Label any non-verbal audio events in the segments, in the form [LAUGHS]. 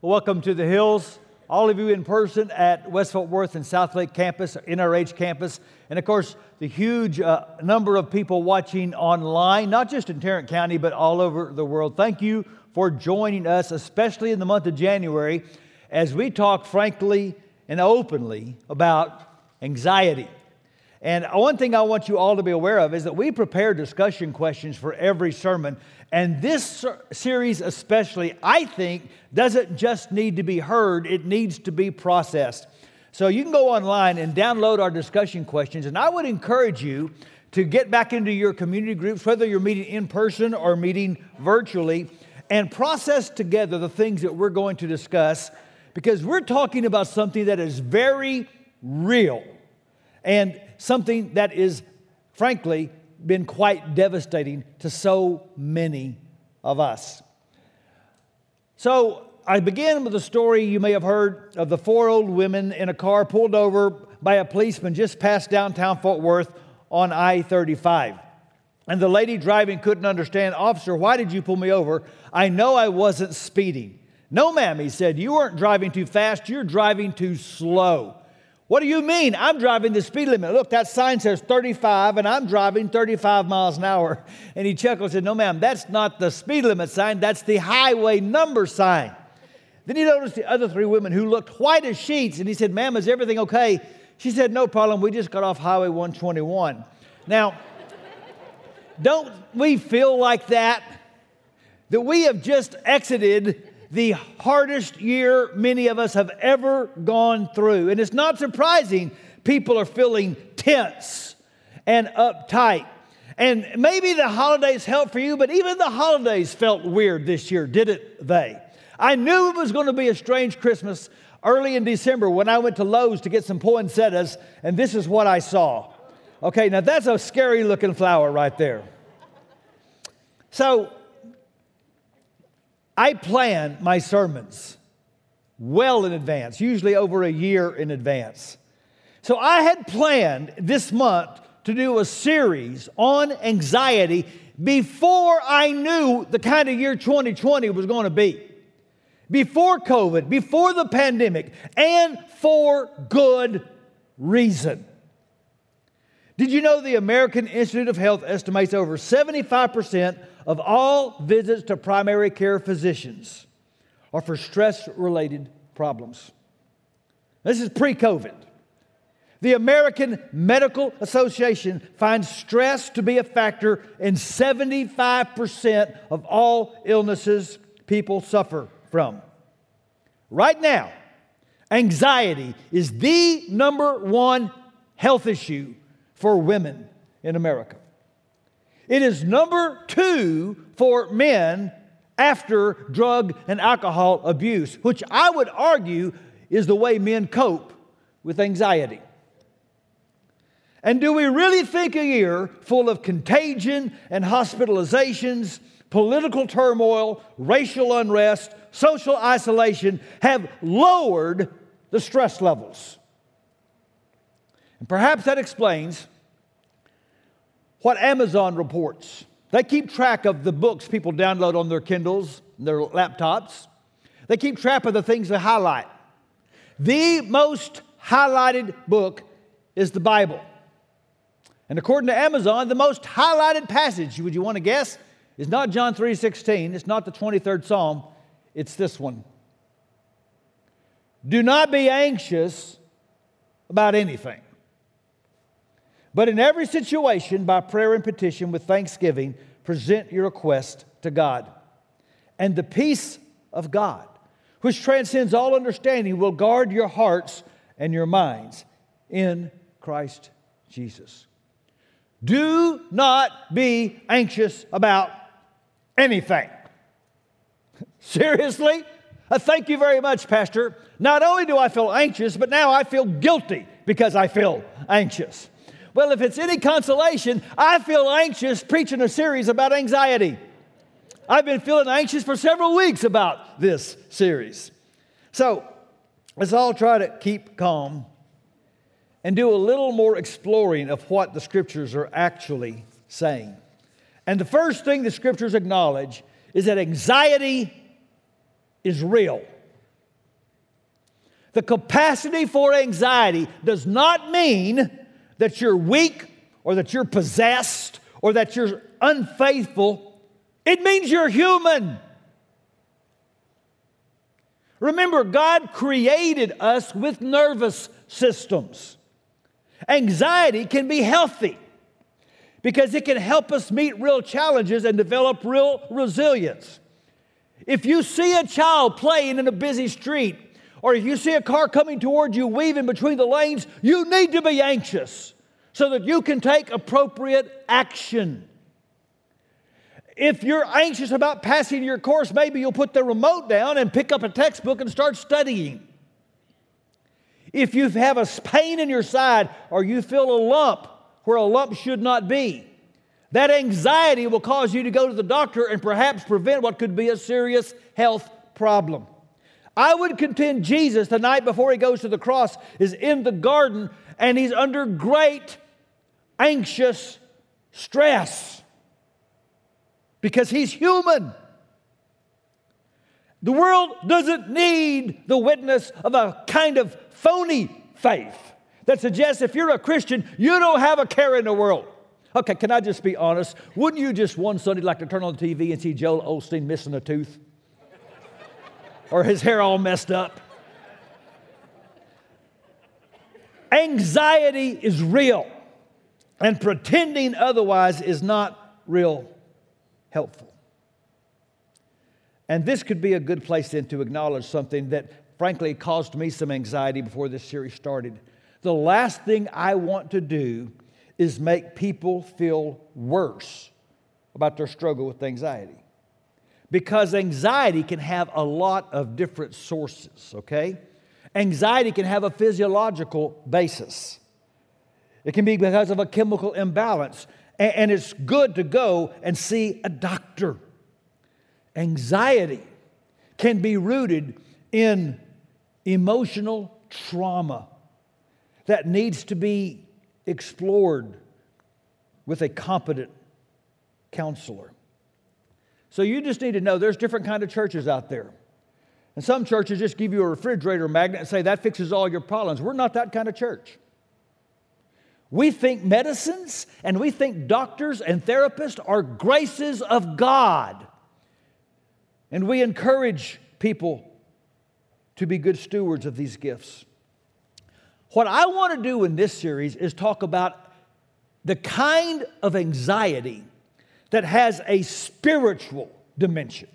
Welcome to the Hills. All of you in person at West Fort Worth and Southlake campus, NRH campus, and of course, the huge uh, number of people watching online, not just in Tarrant County, but all over the world. Thank you for joining us, especially in the month of January, as we talk frankly and openly about anxiety. And one thing I want you all to be aware of is that we prepare discussion questions for every sermon. And this series, especially, I think, doesn't just need to be heard, it needs to be processed. So you can go online and download our discussion questions. And I would encourage you to get back into your community groups, whether you're meeting in person or meeting virtually, and process together the things that we're going to discuss because we're talking about something that is very real and something that is, frankly, been quite devastating to so many of us. So, I begin with a story you may have heard of the four old women in a car pulled over by a policeman just past downtown Fort Worth on I 35. And the lady driving couldn't understand, Officer, why did you pull me over? I know I wasn't speeding. No, ma'am, he said, you weren't driving too fast, you're driving too slow. What do you mean? I'm driving the speed limit. Look, that sign says 35, and I'm driving 35 miles an hour. [LAUGHS] And he chuckled and said, No, ma'am, that's not the speed limit sign, that's the highway number sign. Then he noticed the other three women who looked white as sheets, and he said, Ma'am, is everything okay? She said, No problem, we just got off Highway 121. Now, don't we feel like that? That we have just exited the hardest year many of us have ever gone through. And it's not surprising people are feeling tense and uptight. And maybe the holidays helped for you, but even the holidays felt weird this year, didn't they? I knew it was going to be a strange Christmas early in December when I went to Lowe's to get some poinsettias, and this is what I saw. Okay, now that's a scary looking flower right there. So I plan my sermons well in advance, usually over a year in advance. So I had planned this month to do a series on anxiety before I knew the kind of year 2020 was going to be. Before COVID, before the pandemic, and for good reason. Did you know the American Institute of Health estimates over 75% of all visits to primary care physicians are for stress related problems. This is pre COVID. The American Medical Association finds stress to be a factor in 75% of all illnesses people suffer from. Right now, anxiety is the number one health issue for women in America. It is number two for men after drug and alcohol abuse, which I would argue is the way men cope with anxiety. And do we really think a year full of contagion and hospitalizations, political turmoil, racial unrest, social isolation have lowered the stress levels? And perhaps that explains what Amazon reports. They keep track of the books people download on their Kindles, their laptops. They keep track of the things they highlight. The most highlighted book is the Bible. And according to Amazon, the most highlighted passage, would you want to guess, is not John 3:16, it's not the 23rd Psalm, it's this one. Do not be anxious about anything. But in every situation, by prayer and petition with thanksgiving, present your request to God. And the peace of God, which transcends all understanding, will guard your hearts and your minds in Christ Jesus. Do not be anxious about anything. [LAUGHS] Seriously? Uh, thank you very much, Pastor. Not only do I feel anxious, but now I feel guilty because I feel anxious. Well, if it's any consolation, I feel anxious preaching a series about anxiety. I've been feeling anxious for several weeks about this series. So let's all try to keep calm and do a little more exploring of what the scriptures are actually saying. And the first thing the scriptures acknowledge is that anxiety is real. The capacity for anxiety does not mean that you're weak or that you're possessed or that you're unfaithful. It means you're human. Remember, God created us with nervous systems. Anxiety can be healthy because it can help us meet real challenges and develop real resilience. If you see a child playing in a busy street, or if you see a car coming towards you weaving between the lanes, you need to be anxious so that you can take appropriate action. If you're anxious about passing your course, maybe you'll put the remote down and pick up a textbook and start studying. If you have a pain in your side or you feel a lump where a lump should not be, that anxiety will cause you to go to the doctor and perhaps prevent what could be a serious health problem. I would contend Jesus, the night before he goes to the cross, is in the garden and he's under great anxious stress because he's human. The world doesn't need the witness of a kind of phony faith that suggests if you're a Christian, you don't have a care in the world. Okay, can I just be honest? Wouldn't you just one Sunday like to turn on the TV and see Joel Osteen missing a tooth? Or his hair all messed up? Anxiety is real, and pretending otherwise is not real helpful. And this could be a good place then to acknowledge something that, frankly, caused me some anxiety before this series started. The last thing I want to do is make people feel worse about their struggle with anxiety. Because anxiety can have a lot of different sources, okay? Anxiety can have a physiological basis. It can be because of a chemical imbalance and it's good to go and see a doctor. Anxiety can be rooted in emotional trauma that needs to be explored with a competent counselor. So you just need to know there's different kind of churches out there. And some churches just give you a refrigerator magnet and say that fixes all your problems. We're not that kind of church. We think medicines and we think doctors and therapists are graces of God. And we encourage people to be good stewards of these gifts. What I want to do in this series is talk about the kind of anxiety that has a spiritual dimension.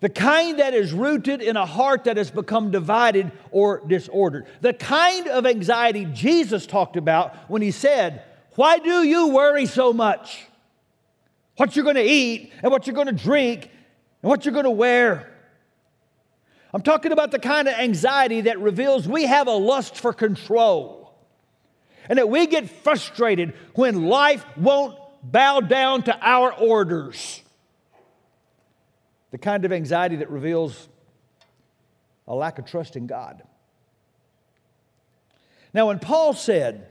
The kind that is rooted in a heart that has become divided or disordered. The kind of anxiety Jesus talked about when he said, Why do you worry so much? What you're going to eat and what you're going to drink and what you're going to wear. I'm talking about the kind of anxiety that reveals we have a lust for control and that we get frustrated when life won't bow down to our orders the kind of anxiety that reveals a lack of trust in God. Now, when Paul said,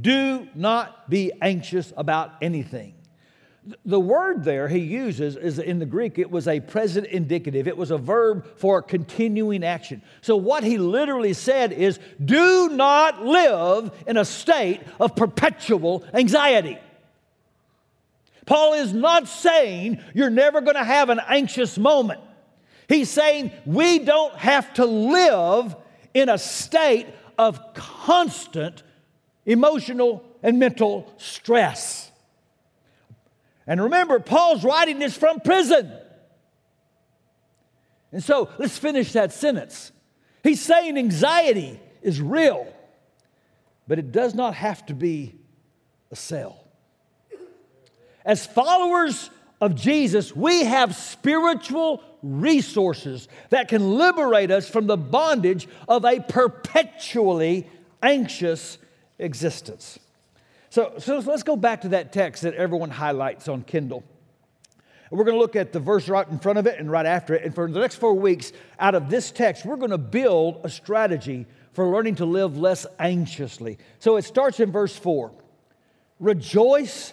Do not be anxious about anything, the word there he uses is in the Greek, it was a present indicative. It was a verb for continuing action. So, what he literally said is, Do not live in a state of perpetual anxiety. Paul is not saying you're never going to have an anxious moment. He's saying we don't have to live in a state of constant emotional and mental stress. And remember, Paul's writing this from prison. And so let's finish that sentence. He's saying anxiety is real, but it does not have to be a cell. As followers of Jesus, we have spiritual resources that can liberate us from the bondage of a perpetually anxious existence. So, so let's go back to that text that everyone highlights on Kindle. We're going to look at the verse right in front of it and right after it. And for the next four weeks, out of this text, we're going to build a strategy for learning to live less anxiously. So it starts in verse 4 Rejoice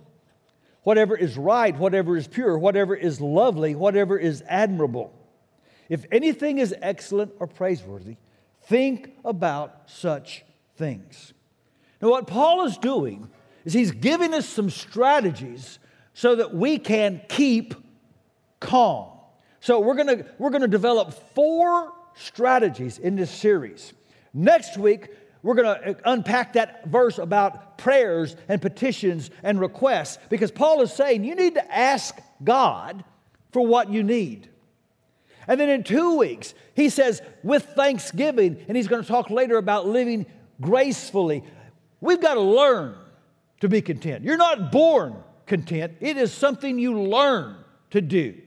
whatever is right, whatever is pure, whatever is lovely, whatever is admirable, if anything is excellent or praiseworthy, think about such things. Now, what Paul is doing is he's giving us some strategies so that we can keep calm. So, we're gonna, we're gonna develop four strategies in this series. Next week, we're going to uh, unpack that verse about prayers and petitions and requests because Paul is saying you need to ask God for what you need. And then in two weeks, he says, with thanksgiving, and he's going to talk later about living gracefully. We've got to learn to be content. You're not born content, it is something you learn to do.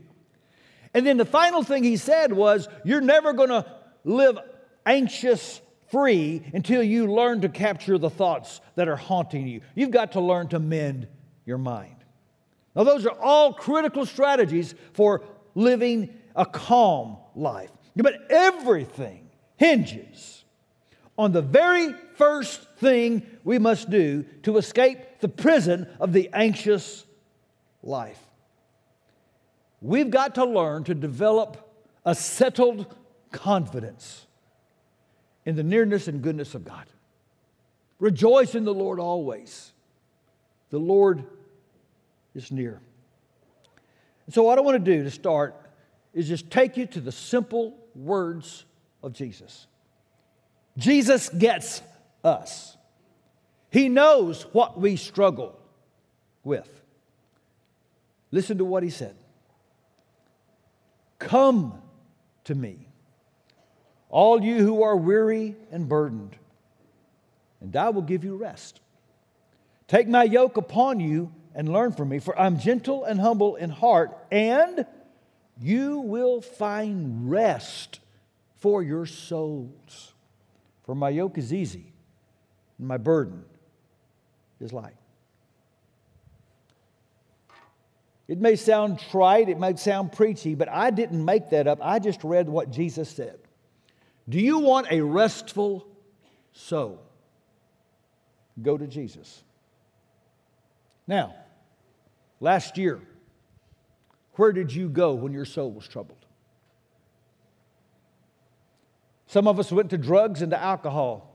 And then the final thing he said was, You're never going to live anxious free until you learn to capture the thoughts that are haunting you. You've got to learn to mend your mind. Now, those are all critical strategies for living a calm life. But everything hinges on the very first thing we must do to escape the prison of the anxious life. We've got to learn to develop a settled confidence in the nearness and goodness of God. Rejoice in the Lord always. The Lord is near. And so, what I want to do to start is just take you to the simple words of Jesus. Jesus gets us, He knows what we struggle with. Listen to what He said Come to me all you who are weary and burdened, and I will give you rest. Take my yoke upon you and learn from me, for I'm gentle and humble in heart, and you will find rest for your souls. For my yoke is easy, and my burden is light. It may sound trite, it may sound preachy, but I didn't make that up. I just read what Jesus said. Do you want a restful soul? Go to Jesus. Now, last year, where did you go when your soul was troubled? Some of us went to drugs and to alcohol.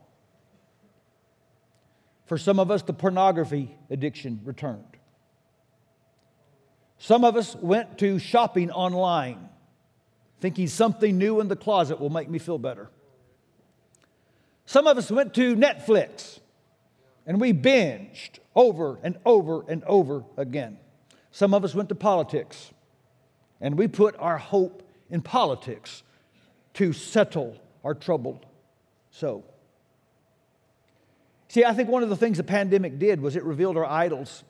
For some of us, the pornography addiction returned. Some of us went to shopping online thinking something new in the closet will make me feel better. Some of us went to Netflix and we binged over and over and over again. Some of us went to politics and we put our hope in politics to settle our troubled soul. See, I think one of the things the pandemic did was it revealed our idols.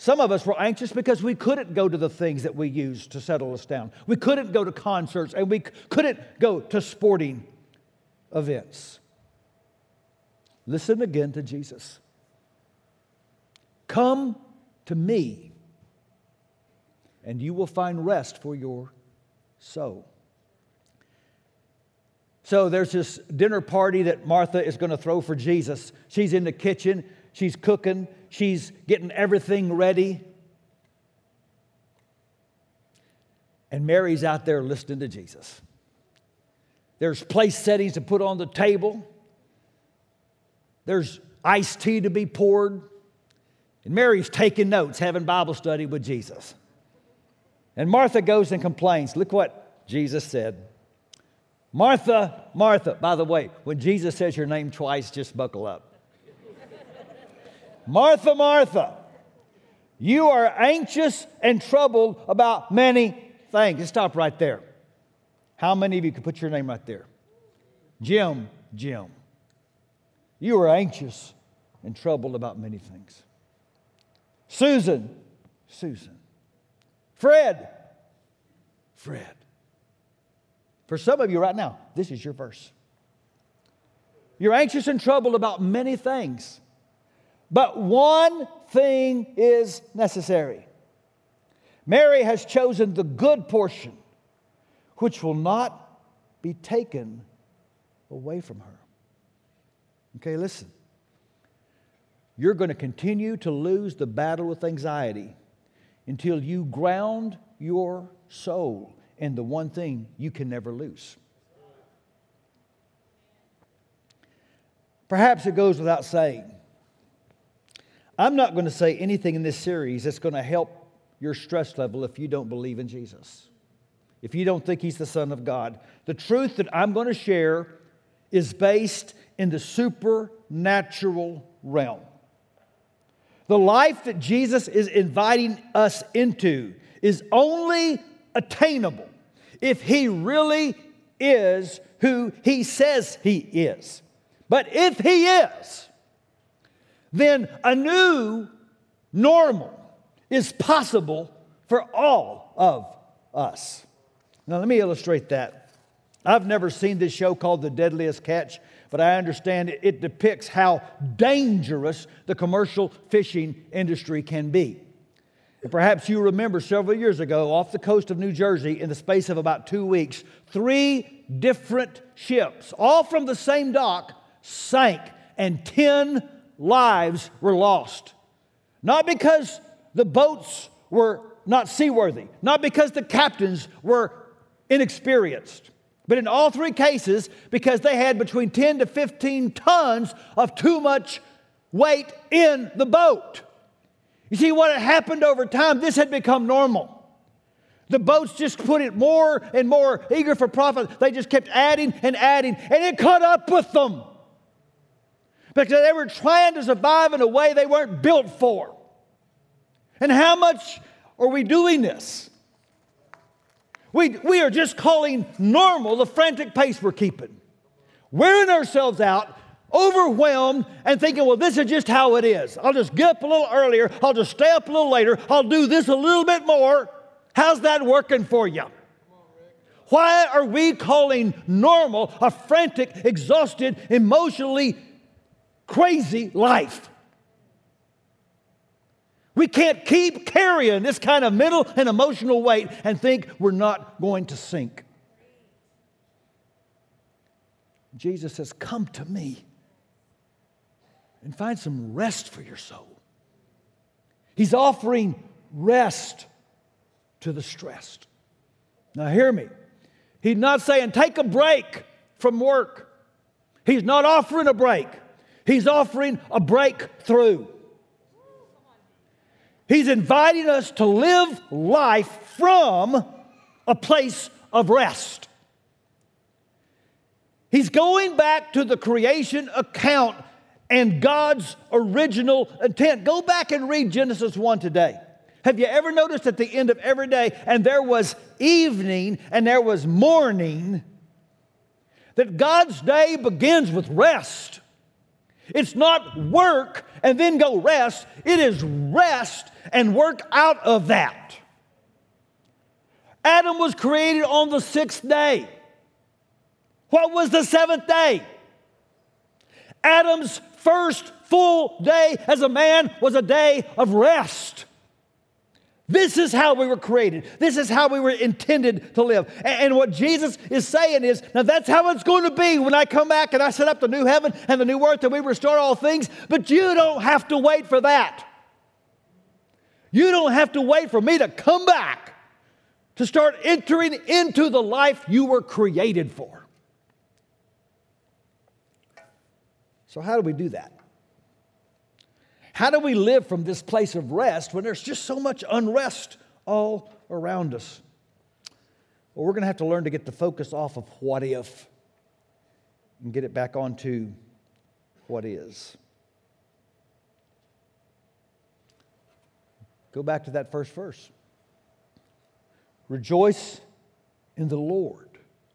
Some of us were anxious because we couldn't go to the things that we used to settle us down. We couldn't go to concerts and we couldn't go to sporting events. Listen again to Jesus. Come to me, and you will find rest for your soul. So there's this dinner party that Martha is going to throw for Jesus. She's in the kitchen, she's cooking, she's getting everything ready. And Mary's out there listening to Jesus. There's place settings to put on the table. There's iced tea to be poured. And Mary's taking notes, having Bible study with Jesus. And Martha goes and complains. Look what Jesus said. Martha, Martha. By the way, when Jesus says your name twice, just buckle up. Martha, Martha, you are anxious and troubled about many things. Stop right there. How many of you could put your name right there? Jim, Jim. You are anxious and troubled about many things. Susan, Susan. Fred, Fred. For some of you right now, this is your verse. You're anxious and troubled about many things. But one thing is necessary. Mary has chosen the good portion, which will not be taken away from her. Okay, listen. You're going to continue to lose the battle with anxiety until you ground your soul in the one thing you can never lose. Perhaps it goes without saying. I'm not going to say anything in this series that's going to help your stress level if you don't believe in Jesus, if you don't think He's the Son of God. The truth that I'm going to share is based in the supernatural realm. The life that Jesus is inviting us into is only attainable if He really is who He says He is. But if He is, then a new normal is possible for all of us. Now, let me illustrate that. I've never seen this show called The Deadliest Catch, but I understand it, depicts how dangerous the commercial fishing industry can be. And perhaps you remember several years ago off the coast of New Jersey, in the space of about two weeks, three different ships, all from the same dock, sank and 10 lives were lost. Not because the boats were not seaworthy, not because the captains were inexperienced, but in all three cases, because they had between 10 to 15 tons of too much weight in the boat. You see, what had happened over time, this had become normal. The boats just put it more and more eager for profit. They just kept adding and adding, and it caught up with them because they were trying to survive in a way they weren't built for. And how much are we doing this? We, we are just calling normal the frantic pace we're keeping, wearing ourselves out, overwhelmed, and thinking, well, this is just how it is. I'll just get up a little earlier, I'll just stay up a little later, I'll do this a little bit more. How's that working for you? Why are we calling normal a frantic, exhausted, emotionally crazy life. We can't keep carrying this kind of mental and emotional weight and think we're not going to sink. Jesus says, Come to me and find some rest for your soul. He's offering rest to the stressed. Now, hear me. He's not saying take a break from work, He's not offering a break. He's offering a breakthrough. He's inviting us to live life from a place of rest. He's going back to the creation account and God's original intent. Go back and read Genesis 1 today. Have you ever noticed at the end of every day, and there was evening and there was morning, that God's day begins with rest? It's not work and then go rest, it is rest and work out of that. Adam was created on the sixth day. What was the seventh day? Adam's first full day as a man was a day of rest. This is how we were created. This is how we were intended to live. And, what Jesus is saying is, now that's how it's going to be when I come back and I set up the new heaven and the new earth and we restore all things. But you don't have to wait for that. You don't have to wait for me to come back to start entering into the life you were created for. So, how do we do that? How do we live from this place of rest when there's just so much unrest all around us? Well, we're going to have to learn to get the focus off of what if and get it back onto what is. Go back to that first verse. Rejoice in the Lord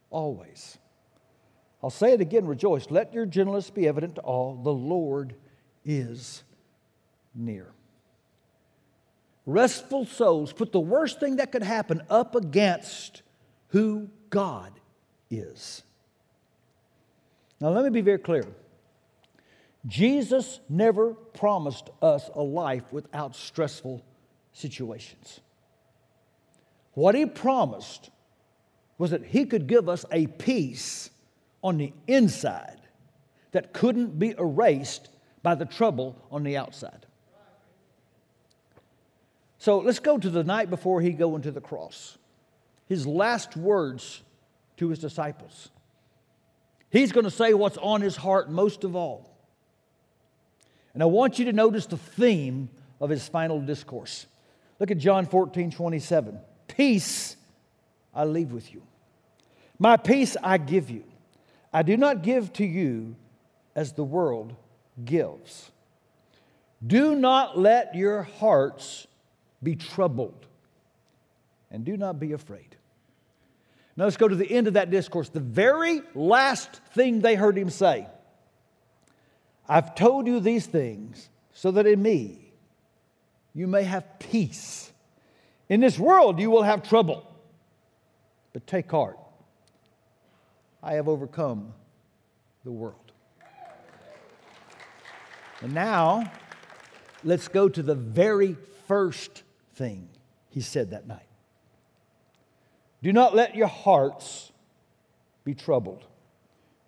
always. I'll say it again rejoice. Let your gentleness be evident to all. The Lord is near. Restful souls put the worst thing that could happen up against who God is. Now, let me be very clear. Jesus never promised us a life without stressful situations. What he promised was that he could give us a peace on the inside that couldn't be erased by the trouble on the outside. So let's go to the night before he go into the cross. His last words to his disciples. He's going to say what's on his heart most of all. And I want you to notice the theme of his final discourse. Look at John 14, 27. Peace I leave with you. My peace I give you. I do not give to you as the world gives. Do not let your hearts be troubled, and do not be afraid. Now let's go to the end of that discourse. The very last thing they heard him say I've told you these things so that in me you may have peace. In this world you will have trouble, but take heart. I have overcome the world. And now, let's go to the very first thing he said that night. Do not let your hearts be troubled.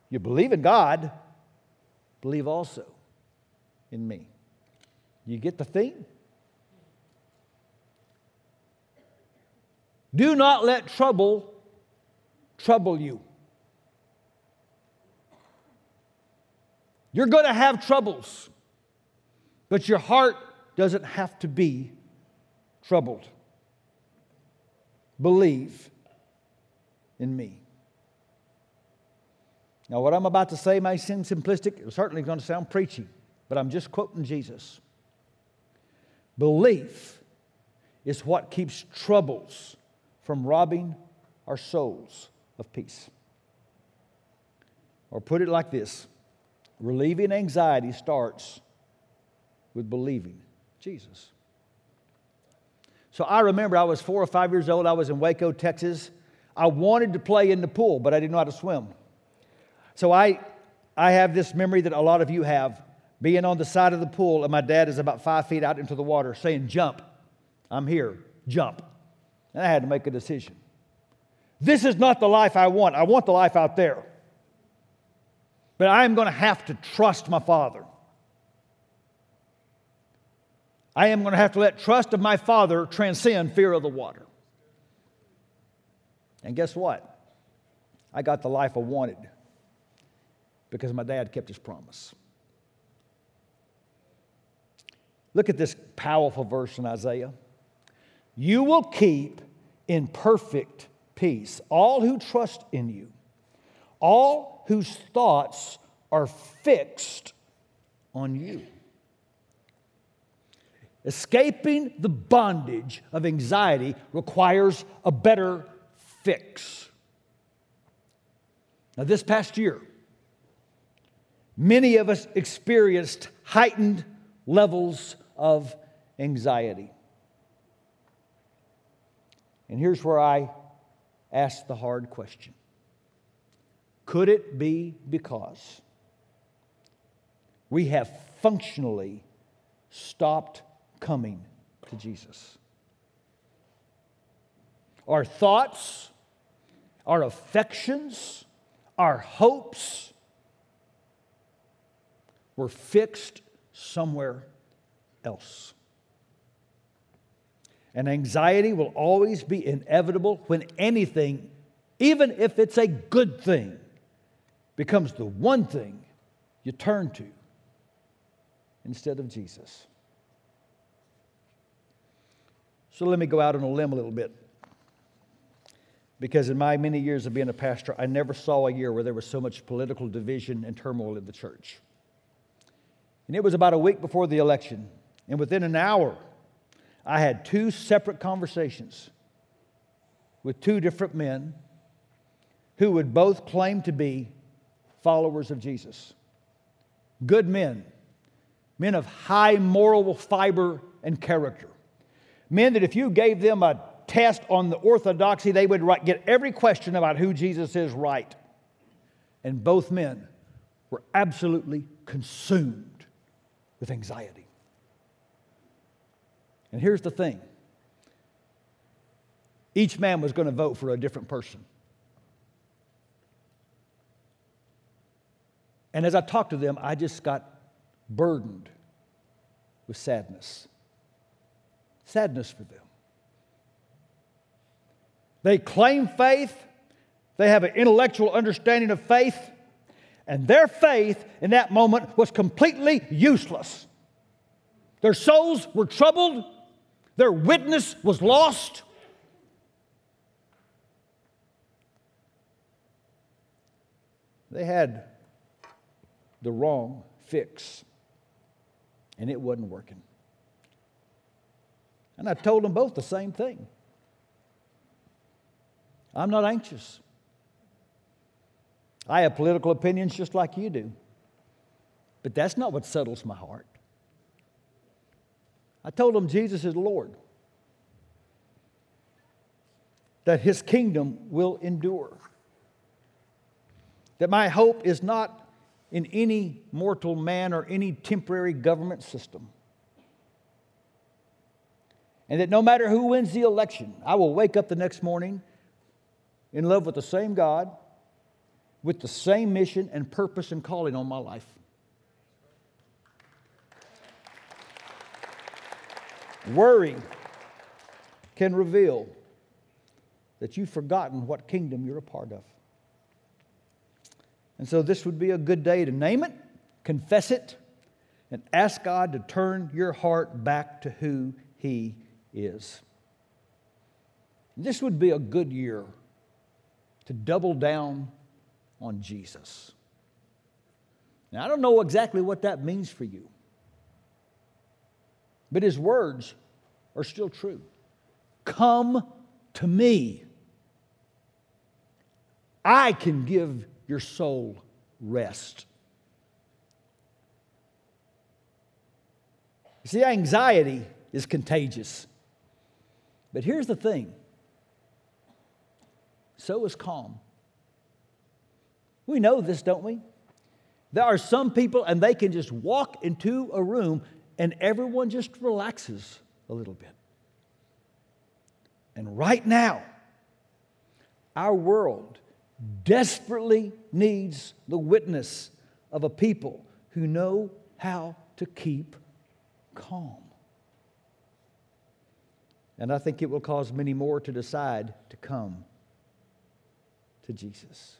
You believe in God, believe also in me. You get the thing? Do not let trouble trouble you. You're going to have troubles, but your heart doesn't have to be troubled. Believe in me. Now, what I'm about to say may seem simplistic. It's certainly going to sound preachy, but I'm just quoting Jesus. Belief is what keeps troubles from robbing our souls of peace. Or put it like this relieving anxiety starts with believing Jesus. So I remember I was four or five years old. I was in Waco, Texas. I wanted to play in the pool, but I didn't know how to swim. So I, I have this memory that a lot of you have being on the side of the pool, and my dad is about five feet out into the water saying, Jump. I'm here, jump. And I had to make a decision. This is not the life I want. I want the life out there. But I am going to have to trust my Father. I am going to have to let trust of my Father transcend fear of the water. And guess what? I got the life I wanted because my dad kept his promise. Look at this powerful verse in Isaiah. You will keep in perfect peace all who trust in you, all whose thoughts are fixed on you. Escaping the bondage of anxiety requires a better fix. Now, this past year, many of us experienced heightened levels of anxiety. And here's where I ask the hard question Could it be because we have functionally stopped coming to Jesus? Our thoughts, our affections, our hopes were fixed somewhere else. And anxiety will always be inevitable when anything, even if it's a good thing, becomes the one thing you turn to instead of Jesus. So let me go out on a limb a little bit. Because in my many years of being a pastor, I never saw a year where there was so much political division and turmoil in the church. And it was about a week before the election. And within an hour, I had two separate conversations with two different men who would both claim to be followers of Jesus. Good men, men of high moral fiber and character. Men that if you gave them a test on the orthodoxy, they would get every question about who Jesus is right. And both men were absolutely consumed with anxiety. And here's the thing each man was going to vote for a different person. And as I talked to them, I just got burdened with sadness. Sadness for them. They claim faith, they have an intellectual understanding of faith, and their faith in that moment was completely useless. Their souls were troubled, their witness was lost. They had the wrong fix, and it wasn't working. And I told them both the same thing I'm not anxious. I have political opinions just like you do, but that's not what settles my heart. I told them Jesus is Lord, that his kingdom will endure, that my hope is not in any mortal man or any temporary government system. And that no matter who wins the election, I will wake up the next morning in love with the same God, with the same mission and purpose and calling on my life. Worry can reveal that you've forgotten what kingdom you're a part of. And so this would be a good day to name it, confess it, and ask God to turn your heart back to who He is. This would be a good year to double down on Jesus. Now, I don't know exactly what that means for you, but His words are still true. Come to me. I can give your soul rest. See, anxiety is contagious. But here's the thing so is calm. We know this, don't we? There are some people, and they can just walk into a room and everyone just relaxes a little bit. And right now, our world desperately needs the witness of a people who know how to keep calm. And I think it will cause many more to decide to come to Jesus.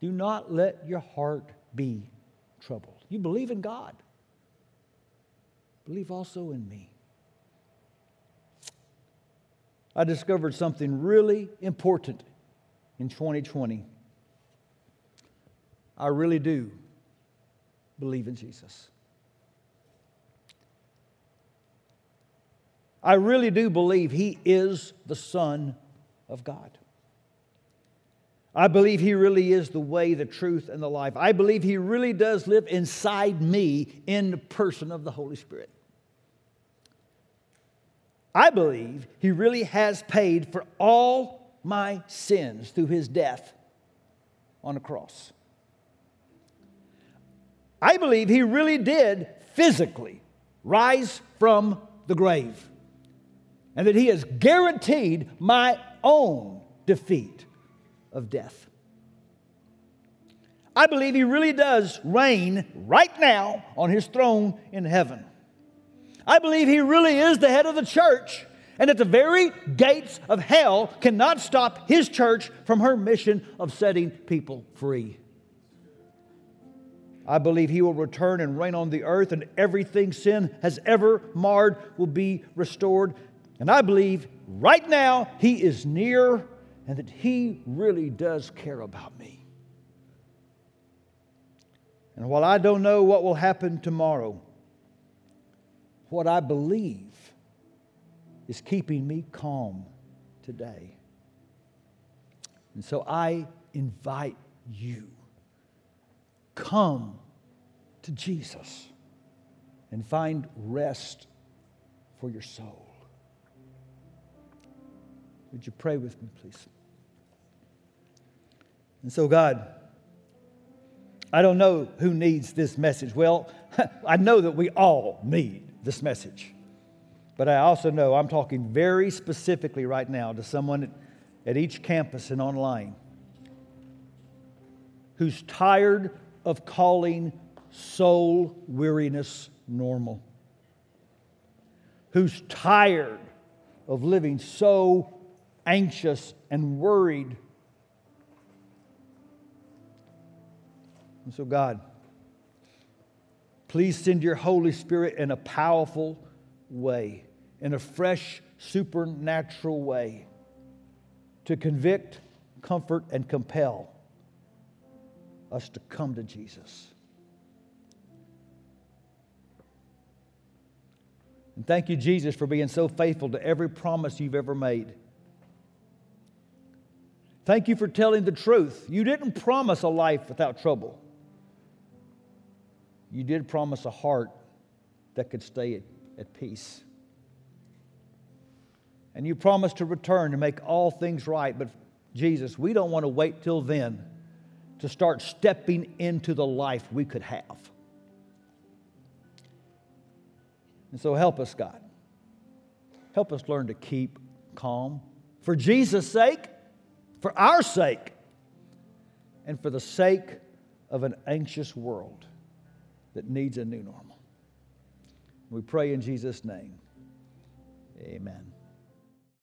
Do not let your heart be troubled. You believe in God, believe also in me. I discovered something really important in 2020. I really do believe in Jesus. I really do believe He is the Son of God. I believe He really is the way, the truth, and the life. I believe He really does live inside me in the person of the Holy Spirit. I believe He really has paid for all my sins through his death on the cross. I believe he really did physically rise from the grave and that he has guaranteed my own defeat of death. I believe he really does reign right now on his throne in heaven. I believe he really is the head of the church and that the very gates of hell cannot stop his church from her mission of setting people free. I believe he will return and reign on the earth, and everything sin has ever marred will be restored. And I believe right now he is near and that he really does care about me. And while I don't know what will happen tomorrow, what I believe is keeping me calm today. And so I invite you come to Jesus and find rest for your soul. Would you pray with me, please? And so, God, I don't know who needs this message. Well, [LAUGHS] I know that we all need this message. But I also know I'm talking very specifically right now to someone at each campus and online who's tired of calling soul weariness normal, who's tired of living so anxious and worried. And so, God, please send your Holy Spirit in a powerful way, in a fresh, supernatural way, to convict, comfort, and compel us to come to Jesus. And thank you, Jesus, for being so faithful to every promise you've ever made. Thank you for telling the truth. You didn't promise a life without trouble. You did promise a heart that could stay at, at peace. And you promised to return to make all things right. But Jesus, we don't want to wait till then to start stepping into the life we could have. And so help us, God. Help us learn to keep calm for Jesus' sake, for our sake, and for the sake of an anxious world that needs a new normal. We pray in Jesus' name. Amen.